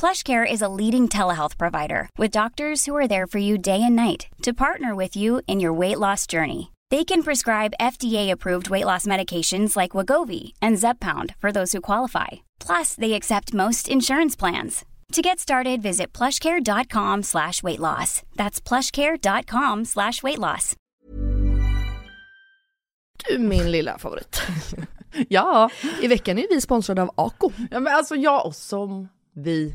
PlushCare is a leading telehealth provider with doctors who are there for you day and night to partner with you in your weight loss journey. They can prescribe FDA-approved weight loss medications like Wagovi and Zepbound for those who qualify. Plus, they accept most insurance plans. To get started, visit plushcare.com slash weight loss. That's plushcare.com slash weight loss. Du min lilla favorit. Ja. I veckan är vi sponsrade av Ako. ja, men alltså jag och som vi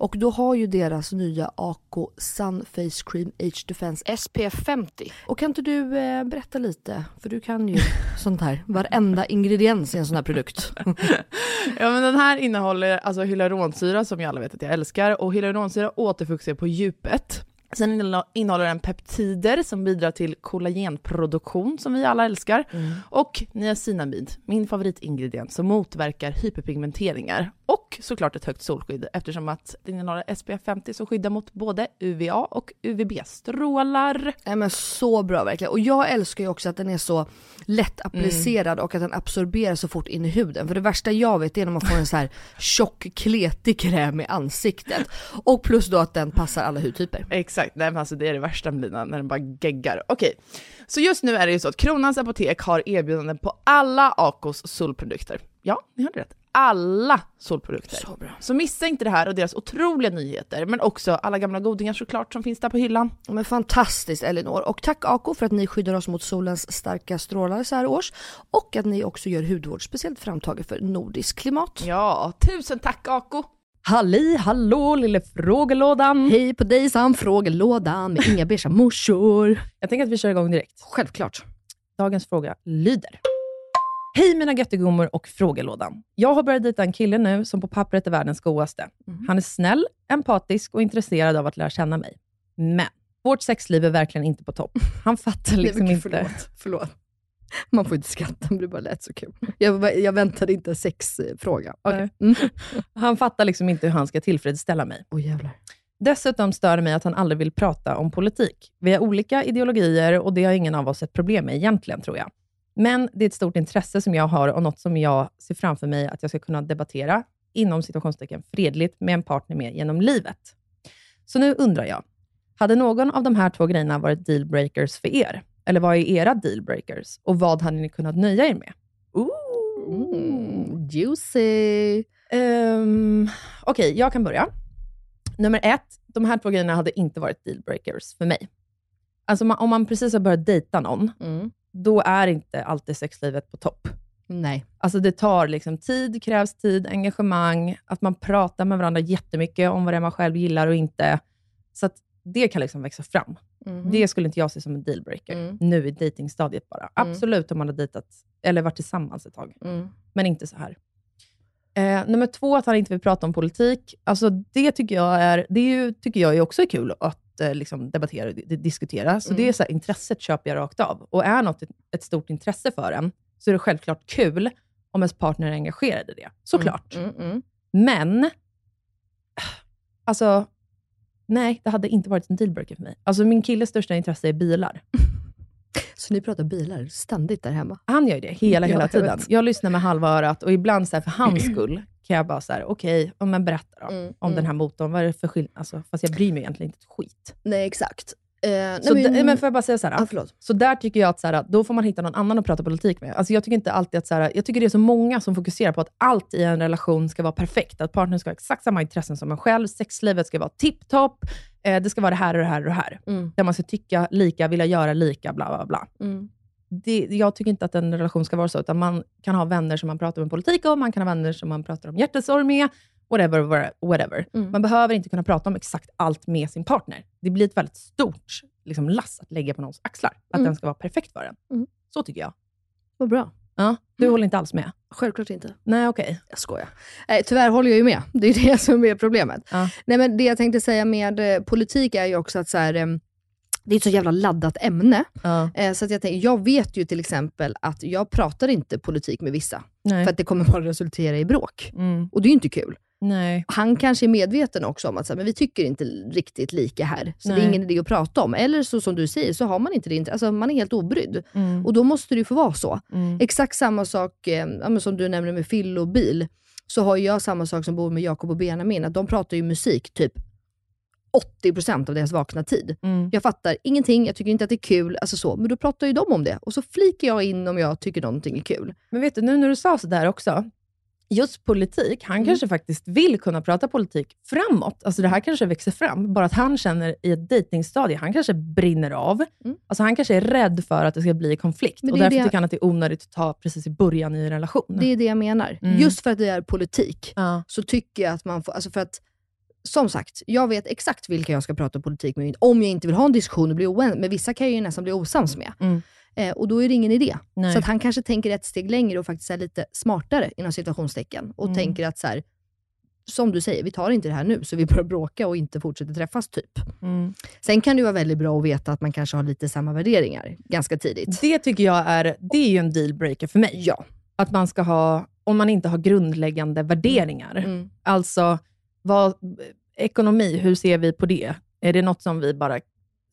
Och då har ju deras nya AK Sun Face Cream Age Defense SPF 50. Och kan inte du eh, berätta lite, för du kan ju sånt här, varenda ingrediens i en sån här produkt. Ja men den här innehåller alltså hyaluronsyra som jag alla vet att jag älskar och hyaluronsyra återfuktar på djupet. Sen innehå- innehåller den peptider som bidrar till kollagenproduktion som vi alla älskar. Och niacinamid, min favoritingrediens som motverkar hyperpigmenteringar. Och såklart ett högt solskydd eftersom att den innehåller SPF 50 som skyddar mot både UVA och UVB-strålar. Nej men så bra verkligen. Och jag älskar ju också att den är så lätt applicerad och att den absorberar så fort in i huden. För det värsta jag vet är när man får en så här tjock kletig kräm i ansiktet. Och plus då att den passar alla hudtyper. Exakt, nej men alltså det är det värsta med Lina, när den bara geggar. Okej, så just nu är det ju så att Kronans Apotek har erbjudanden på alla Acos solprodukter. Ja, ni hörde rätt. Alla solprodukter. Så bra. Så missa inte det här och deras otroliga nyheter, men också alla gamla godingar såklart som finns där på hyllan. Men fantastiskt Elinor. Och tack Ako för att ni skyddar oss mot solens starka strålar så här års. Och att ni också gör hudvård speciellt framtaget för nordisk klimat. Ja, tusen tack Ako! Halli hallå lille frågelådan. Hej på dig Sam, frågelådan med inga beiga morsor. Jag tänker att vi kör igång direkt. Självklart. Dagens fråga lyder. Hej mina göttegummor och frågelådan. Jag har börjat dejta en kille nu som på pappret är världens godaste. Han är snäll, empatisk och intresserad av att lära känna mig. Men vårt sexliv är verkligen inte på topp. Han fattar liksom Nej, inte... men Förlåt, förlåt. Man får inte skratta, men det bara lät så kul. Jag, jag väntade inte en sexfråga. Okej. Mm. Han fattar liksom inte hur han ska tillfredsställa mig. Åh jävlar. Dessutom stör det mig att han aldrig vill prata om politik. Vi har olika ideologier och det har ingen av oss ett problem med egentligen, tror jag. Men det är ett stort intresse som jag har och något som jag ser framför mig att jag ska kunna debattera, inom situationstecken fredligt, med en partner med genom livet. Så nu undrar jag, hade någon av de här två grejerna varit dealbreakers för er? Eller vad är era dealbreakers? Och vad hade ni kunnat nöja er med? Mm, juicy. Um, Okej, jag kan börja. Nummer ett, de här två grejerna hade inte varit dealbreakers för mig. Alltså man, om man precis har börjat dejta någon, Mm. då är inte alltid sexlivet på topp. Nej. Alltså det tar liksom tid, krävs tid, engagemang, att man pratar med varandra jättemycket om vad det är man själv gillar och inte. Så att det kan liksom växa fram. Mhm. Det skulle inte jag se som en dealbreaker Mm. nu i dejtingstadiet bara. Mm. Absolut om man har dejtat, eller varit tillsammans ett tag Mm. men inte så här. Eh, nummer två, att han inte vill prata om politik. Alltså det tycker jag är, det är ju, tycker jag är också kul att eh, liksom debattera och di- diskutera. Så Mm. det är så här, intresset köper jag rakt av. Och är något ett, ett stort intresse för en, så är det självklart kul om ens partner är engagerad i det. Såklart. Mm, mm. Men, alltså, nej, det hade inte varit en dealbreaker för mig. Alltså min killes största intresse är bilar. Så ni pratar bilar ständigt där hemma? Han gör ju det hela, hela jag tiden. vet. Jag lyssnar med halva örat och ibland så här, för hans skull kan jag bara så här, okej, okay, men berätta då Mm, om mm. den här motorn. Vad är det för skillnad? Alltså, fast jag bryr mig egentligen inte ett skit. Nej, exakt. Eh, nej, Så men, men får jag bara säga så här, Ja, förlåt. så där tycker jag att så här, då får man hitta någon annan att prata politik med. Alltså jag tycker inte alltid att så här, jag tycker det är så många som fokuserar på att allt i en relation ska vara perfekt. Att partnern ska ha exakt samma intressen som en själv, sexlivet ska vara tipptopp, eh, det ska vara det här och det här och det här. Mm. Där man ska tycka lika, vilja göra lika, bla bla bla. Mm. Det, jag tycker inte att en relation ska vara så, utan man kan ha vänner som man pratar om politik om, man kan ha vänner som man pratar om hjärtesorg med, whatever, whatever. Mm. Man behöver inte kunna prata om exakt allt med sin partner. Det blir ett väldigt stort liksom, lass att lägga på någons axlar. Att Mm. den ska vara perfekt för en. Mm. Så tycker jag. Vad bra. Ja, du håller inte alls med? Självklart inte. Nej, okej. Jag skojar. Nej, tyvärr håller jag ju med. Det är det som är problemet. Ja. Nej, men det jag tänkte säga med eh, politik är ju också att så här, eh, det är ett så jävla laddat ämne. Ja. Eh, så att jag, tänker, jag vet ju till exempel att jag pratar inte politik med vissa. Nej. För att det kommer bara resultera i bråk. Mm. Och det är ju inte kul. Nej. Han kanske är medveten också om att så här, men vi tycker inte riktigt lika här. Så det är Nej. ingen idé att prata om. Eller så som du säger, så har man inte det. Alltså, man är helt obrydd. Mm. Och då måste det ju få vara så. Mm. Exakt samma sak eh, som du nämnde med Phil och bil. Så har jag samma sak som bor med Jakob och Benjamin. Att de pratar ju musik typ 80% av deras vakna tid. Mm. Jag fattar ingenting, jag tycker inte att det är kul. Alltså så. Men då pratar ju de om det. Och så flikar jag in om jag tycker någonting är kul. Men vet du, nu när du sa sådär också, just politik, han Mm. kanske faktiskt vill kunna prata politik framåt. Alltså det här kanske växer fram, bara att han känner i ett dejtingstadie, han kanske brinner av. Mm. Alltså han kanske är rädd för att det ska bli konflikt och därför det- tycker han att det är onödigt att ta precis i början i en relation. Det är det jag menar. Mm. Just för att det är politik, ja. så tycker jag att man får... Alltså för att, som sagt, jag vet exakt vilka jag ska prata politik med. Om jag inte vill ha en diskussion och bli oense, men vissa kan jag ju nästan bli osams med. Mm. Eh, och då är det ingen idé. Nej. Så att han kanske tänker ett steg längre och faktiskt är lite smartare inom situationstecken. Och Mm. tänker att så här, som du säger, vi tar inte det här nu, så vi börjar bråka och inte fortsätter träffas typ. Mm. Sen kan det vara väldigt bra att veta att man kanske har lite samma värderingar ganska tidigt. Det tycker jag är, det är ju en dealbreaker för mig. Ja. Att man ska ha, om man inte har grundläggande värderingar. Mm. Alltså, vad, ekonomi, hur ser vi på det? Är det något som vi bara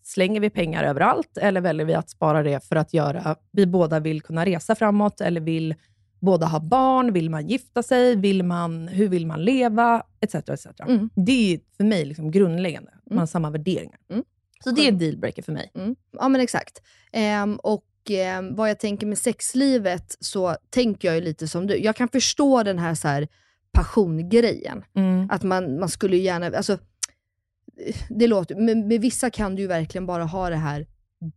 slänger vi pengar överallt eller väljer vi att spara det för att göra, vi båda vill kunna resa framåt eller vill båda ha barn, vill man gifta sig, vill man, hur vill man leva, etc. etc. Mm. Det är för mig liksom grundläggande, man Mm. har samma värderingar. Mm. Så det är dealbreaker för mig. Mm. Ja men exakt. Ehm, och ehm, vad jag tänker med sexlivet så tänker jag ju lite som du. Jag kan förstå den här, så här passiongrejen. Mm. Att man, man skulle gärna, alltså, det låter, med, med vissa kan du ju verkligen bara ha det här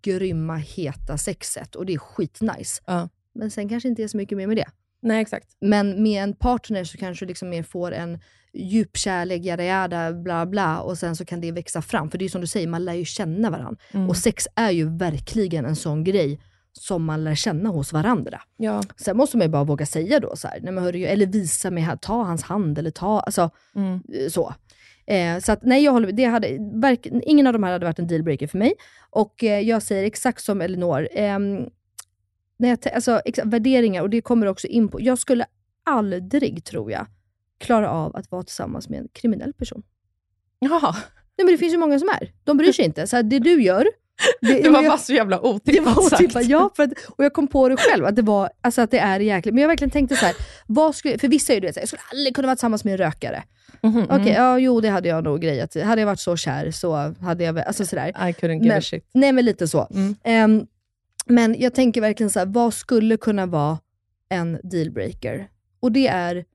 grymma, heta sexet och det är skitnice. Ja. Men sen kanske inte är så mycket mer med det. Nej, exakt. Men med en partner så kanske du liksom mer får en djup kärlek, yada yada, bla bla, och sen så kan det växa fram. För det är som du säger, man lär ju känna varandra. Mm. Och sex är ju verkligen en sån grej som man lär känna hos varandra. Ja. Sen måste man ju bara våga säga då så här, nej men hörru, eller visa med, ta hans hand eller ta, alltså Mm. eh, så. Eh, så att nej, jag håller det hade, verk, ingen av de här hade varit en dealbreaker för mig. Och eh, jag säger exakt som Elinor, ehm, när jag, alltså, exa, värderingar, och det kommer också in på, jag skulle aldrig, tror jag, klara av att vara tillsammans med en kriminell person. Jaha, Nej men det finns ju många som är. De bryr sig inte. Så här, det du gör, det var jag- bara så jävla det var otippat sagt. otippat, ja, för att, och jag kom på det själv, att det, var, alltså att det är jäkligt. Men jag verkligen tänkte så här, vad skulle, för vissa är ju det, så här, jag skulle aldrig kunna vara tillsammans med en rökare. Mhm, Okej, mhm. ja jo det hade jag nog grejat. Hade jag varit så kär så hade jag alltså sådär. I couldn't give Men- a shit. Nej men lite så. Mm. Ehm, men jag tänker verkligen så här, vad skulle kunna vara en dealbreaker? Och det är,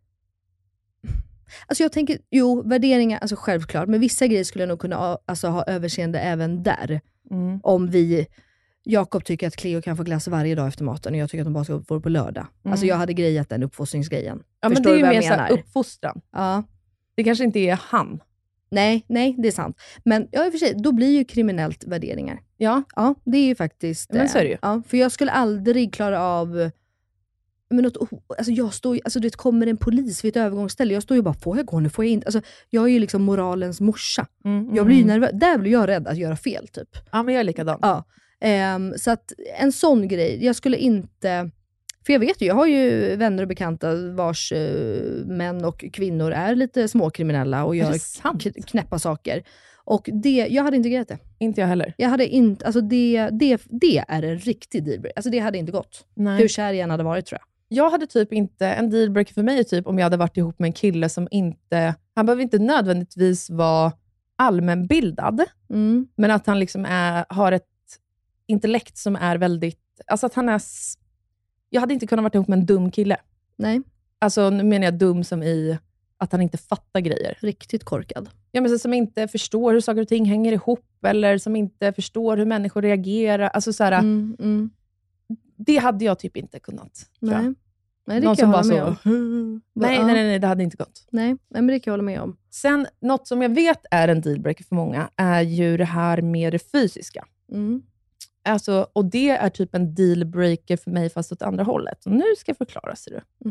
alltså jag tänker, jo värderingar, alltså självklart, men vissa grejer skulle jag nog kunna ha- alltså, ha överseende även där. Mm. Om vi, Jakob tycker att Cleo kan få glass varje dag efter maten och jag tycker att de bara ska få det på lördag. Alltså Mm. jag hade grejat den uppfostringsgrejen. Ja, men Förstår det är ju mer så uppfostran. Ja. Det kanske inte är han. Nej, nej, det är sant. Men ja, i och för sig, då blir ju kriminellt värderingar. Ja, Ja, det är ju faktiskt... Men så är det ju. eh, Ja, för jag skulle aldrig klara av... Men något, alltså jag står alltså du vet, kommer en polis vid ett övergångsställe, jag står ju bara, får jag gå nu? Får jag inte? Alltså, jag är ju liksom moralens morsa. Mm, Jag blir mm. nervös. Där blir jag rädd att göra fel, typ. Ja, men jag är likadan. Ja. Ehm, så att en sån grej, jag skulle inte... För jag vet ju, jag har ju vänner och bekanta vars eh, män och kvinnor är lite småkriminella och gör knäppa saker. Och det, jag hade inte grejat det. Inte jag heller. Jag hade inte, alltså det, det, det är en riktig dealbreaker. Alltså det hade inte gått. Nej. Hur kär jag än hade varit tror jag. Jag hade typ inte, en dealbreaker för mig är typ om jag hade varit ihop med en kille som inte, han behöver inte nödvändigtvis vara allmänbildad, Mm. men att han liksom är, har ett intellekt som är väldigt, alltså att han är, jag hade inte kunnat vara ihop med en dum kille. Nej, Alltså nu menar jag dum som i att han inte fattar grejer. riktigt korkad. Ja, men så, som inte förstår hur saker och ting hänger ihop, eller som inte förstår hur människor reagerar. Alltså, så här, Mm, mm. Det hade jag typ inte kunnat. Nej. Nej, det Någon kan jag som bara så, om. Nej, nej, nej, det hade inte gått. Nej, men det kan jag hålla med om. Sen, något som jag vet är en dealbreaker för många, är ju det här med det fysiska. Mm. Alltså, och det är typ en dealbreaker för mig, fast åt andra hållet. Och nu ska jag förklara, ser du.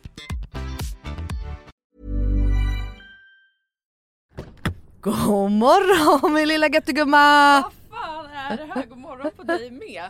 God morgon min lilla göttegumma! Vad fan är det här? God morgon på dig med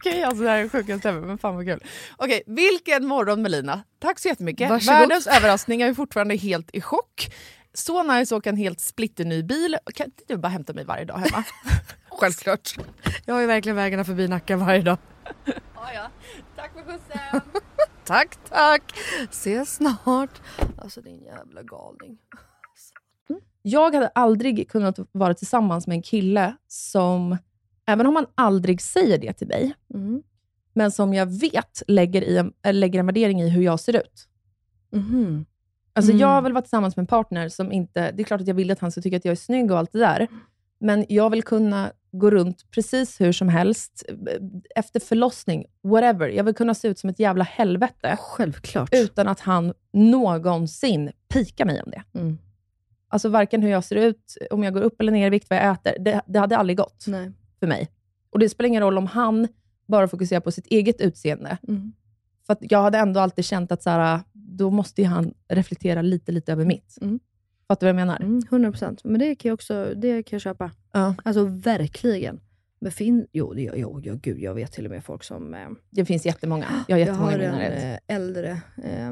Okej, alltså det här är sjukaste ever, men fan vad kul. Okej, vilken morgon Melina. Tack så jättemycket. Varsågod. Världens överraskning, jag är fortfarande helt i chock. Så nice att åka en helt splitterny bil. Kan inte du bara hämta mig varje dag hemma? Självklart. Jag har ju verkligen vägarna förbi Nacka varje dag. ja, ja. Tack för skjutsen. Tack tack! Ses snart. Alltså din jävla galning. Jag hade aldrig kunnat vara tillsammans med en kille som, även om han aldrig säger det till mig, Mm. men som jag vet lägger, i en, äh, lägger en värdering i hur jag ser ut. Mhm. Alltså Mm. Jag vill vara tillsammans med en partner som inte... Det är klart att jag vill att han ska tycka att jag är snygg och allt det där. Men jag vill kunna gå runt precis hur som helst. eh, Efter förlossning, whatever. Jag vill kunna se ut som ett jävla helvete Självklart. utan att han någonsin pikar mig om det. Mm. Alltså varken hur jag ser ut, om jag går upp eller ner i vikt, vad jag äter. Det, det hade aldrig gått Nej. För mig. Och Det spelar ingen roll om han bara fokuserar på sitt eget utseende. Mm. För jag hade ändå alltid känt att så här, då måste han reflektera lite, lite över mitt. Mm. Fattar du vad jag menar? Mm, 100% men det kan jag också det kan jag köpa. Ja. Alltså verkligen. Men fin, jo, det- jo, jo, gud jag vet till och med folk som eh, Det finns jättemånga. Jag har Jag jättemånga har i min en eh, äldre eh,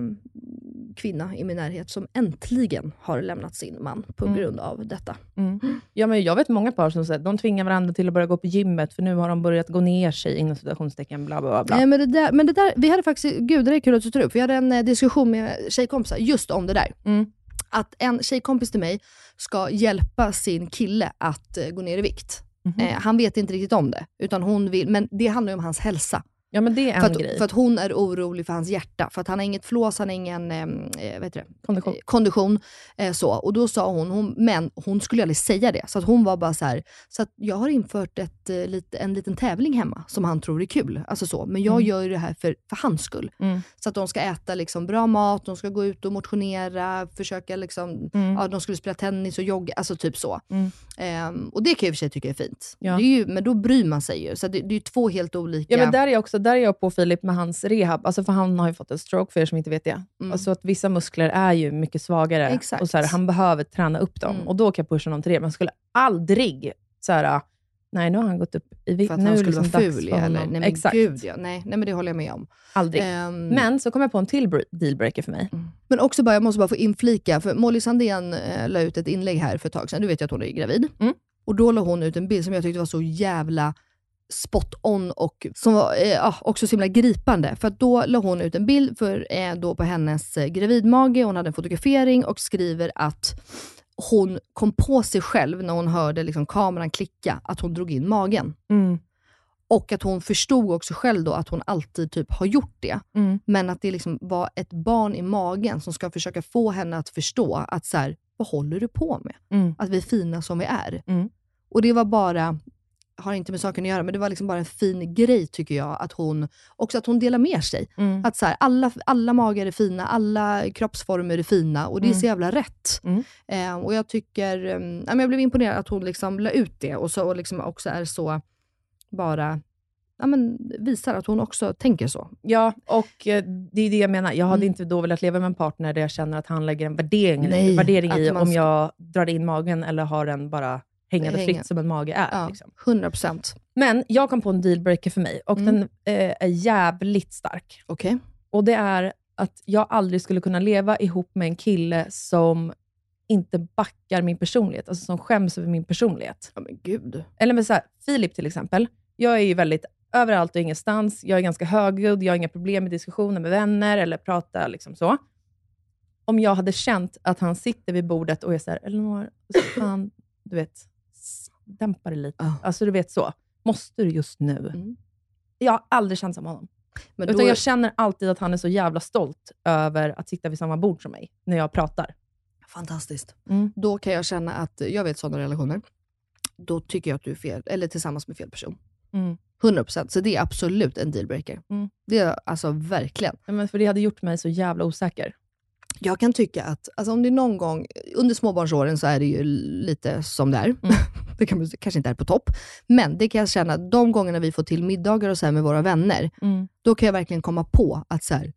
kvinna i min närhet som äntligen har lämnat sin man på Mm. grund av detta. Mm. Ja, men jag vet många par som säger de tvingar varandra till att börja gå på gymmet, för nu har de börjat gå ner sig, inom citationstecken, bla bla bla. Nej, men det där, men det där, vi hade faktiskt, gud det är kul att du tar upp, vi hade en eh, diskussion med tjejkompisar just om det där. Mm. Att en tjejkompis till mig ska hjälpa sin kille att eh, gå ner i vikt. Mhm. Eh, han vet inte riktigt om det, utan hon vill, men det handlar ju om hans hälsa. Ja, men det är en För att, grej. för att hon är orolig för hans hjärta. För att han har inget flås, han har ingen ehm, eh, heter det? Kondition. Eh, kondition. Eh, så. Och då sa hon, hon, men hon skulle aldrig säga det. Så att hon var bara så här, så att jag har infört ett, eh, lite, en liten tävling hemma som han tror är kul. Alltså så. Men jag Mm. gör ju det här för, för hans skull. Mm. Så att de ska äta liksom bra mat, de ska gå ut och motionera, försöka liksom, Mm. ja, de skulle spela tennis och jogga, alltså typ så. Ehm, och det kan jag i och för sig tycka är fint. Ja. Det är ju, men då bryr man sig ju. Så det, det är ju två helt olika... Ja, men där är jag där är jag på Filip med hans rehab, alltså för han har ju fått en stroke för er som inte vet det. Mm. Alltså att vissa muskler är ju mycket svagare Exakt. och så här, han behöver träna upp dem. Mm. Och då kan jag pusha honom till det, men jag skulle aldrig så här, nej nu har han gått upp i vikt, för att nu han skulle liksom vara ful, eller? Nej men Exakt. gud ja. Nej, nej men det håller jag med om. Aldrig. Ehm, Men så kom jag på en till br- dealbreaker för mig. Men också bara, jag måste bara få inflika, för Molly Sandén eh, la ut ett inlägg här för ett tag sedan. Du vet ju att hon är gravid. Mm. Och då la hon ut en bild som jag tyckte var så jävla spot on och som var eh, ja, också så himla gripande. För då la hon ut en bild för, eh, då på hennes eh, gravidmage, hon hade en fotografering och skriver att hon kom på sig själv när hon hörde liksom kameran klicka, att hon drog in magen. Mm. Och att hon förstod också själv då att hon alltid typ har gjort det. Mm. Men att det liksom var ett barn i magen som ska försöka få henne att förstå att så här, vad håller du på med? Mm. Att vi är fina som vi är. Mm. Och det var bara, har inte med saken att göra, men det var liksom bara en fin grej tycker jag. Att hon, också att hon delar med sig. Mm. Att så här, alla, alla magar är fina, alla kroppsformer är fina och det är Mm. så jävla rätt. Mm. Eh, och jag tycker, eh, men jag blev imponerad att hon liksom la ut det och, så, och liksom också är så, bara ja, men visar att hon också tänker så. Ja, och eh, det är det jag menar. Jag hade Mm. inte då velat leva med en partner där jag känner att han lägger en värdering, Nej, värdering i om ska- jag drar in magen eller har den bara hängande Hänga. fritt som en mage är. Ja, Liksom. 100 procent. Men jag kom på en dealbreaker för mig och Mm. den eh, är jävligt stark. Okej. Och det är att jag aldrig skulle kunna leva ihop med en kille som inte backar min personlighet, alltså som skäms över min personlighet. Ja men gud. Eller med så här, Filip till exempel. Jag är ju väldigt överallt och ingenstans. Jag är ganska högljudd, jag har inga problem med diskussioner med vänner eller prata liksom så. Om jag hade känt att han sitter vid bordet och är så här, Elinor, så fan, du vet, dämpa det lite. Ja. Alltså du vet så. Måste du just nu? Mm. Jag har aldrig känt som honom. Men Utan då, jag känner alltid att han är så jävla stolt över att sitta vid samma bord som mig, när jag pratar. fantastiskt. Mm. Då kan jag känna att, jag vet sådana relationer, då tycker jag att du är fel, eller tillsammans med fel person. Mm. 100%. Så det är absolut en dealbreaker. Mm. Det är alltså verkligen. Ja, men för det hade gjort mig så jävla osäker. Jag kan tycka att alltså om det är någon gång, under småbarnsåren så är det ju lite som det är. Mm. det kan, kanske inte är på topp. Men det kan jag känna, de gångerna vi får till middagar och så med våra vänner, Mm. då kan jag verkligen komma på att så här,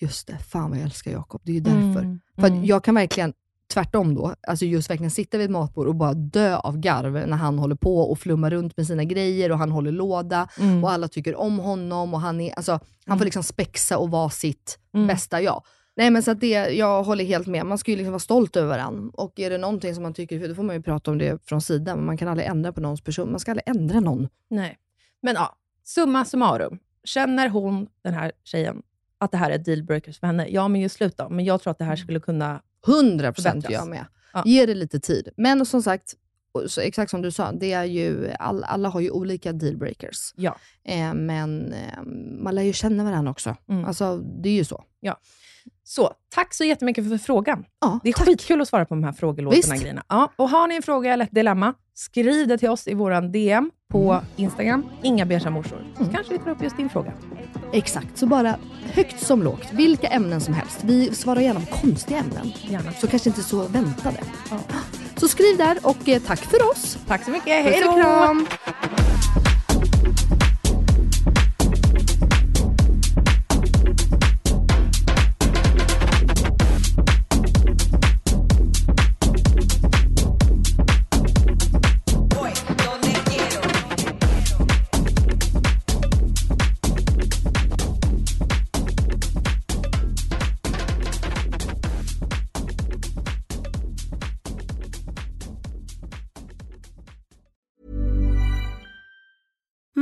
just det, fan vad jag älskar Jakob. Det är ju därför. Mm. För Mm. jag kan verkligen, tvärtom då, alltså just verkligen sitta vid ett matbord och bara dö av garv när han håller på och flummar runt med sina grejer och han håller låda Mm. och alla tycker om honom och han är, alltså, han Mm. får liksom spexa och vara sitt Mm. bästa jag. Nej men så att det, jag håller helt med. Man ska ju liksom vara stolt över varandra. Och är det någonting som man tycker, då får man ju prata om det från sidan, men man kan aldrig ändra på någons person. Man ska aldrig ändra någon. Nej. Men ja, summa summarum. Känner hon, den här tjejen, att det här är dealbreakers för henne? Ja, men ju slut då. Men jag tror att det här skulle kunna... 100% Förbättras. jag med. Ja. Ge det lite tid. Men som sagt, exakt som du sa, det är ju, all, alla har ju olika dealbreakers. Ja. Eh, men eh, man lär ju känna varandra också. Mm. Alltså, det är ju så. Så, tack så jättemycket för frågan. Ja, Det är tack. skitkul att svara på de här frågelådorna. Grejerna. Ja, och har ni en fråga eller ett dilemma, skriv det till oss i vår DM på Mm. Instagram, inga beiga morsor. Så kanske vi tar upp just din fråga. Exakt, så bara högt som lågt. Vilka ämnen som helst. Vi svarar gärna på konstiga ämnen. Gärna. Så kanske inte så väntade. Ja. Så skriv där och eh, tack för oss. Tack så mycket. Puss Hej och då!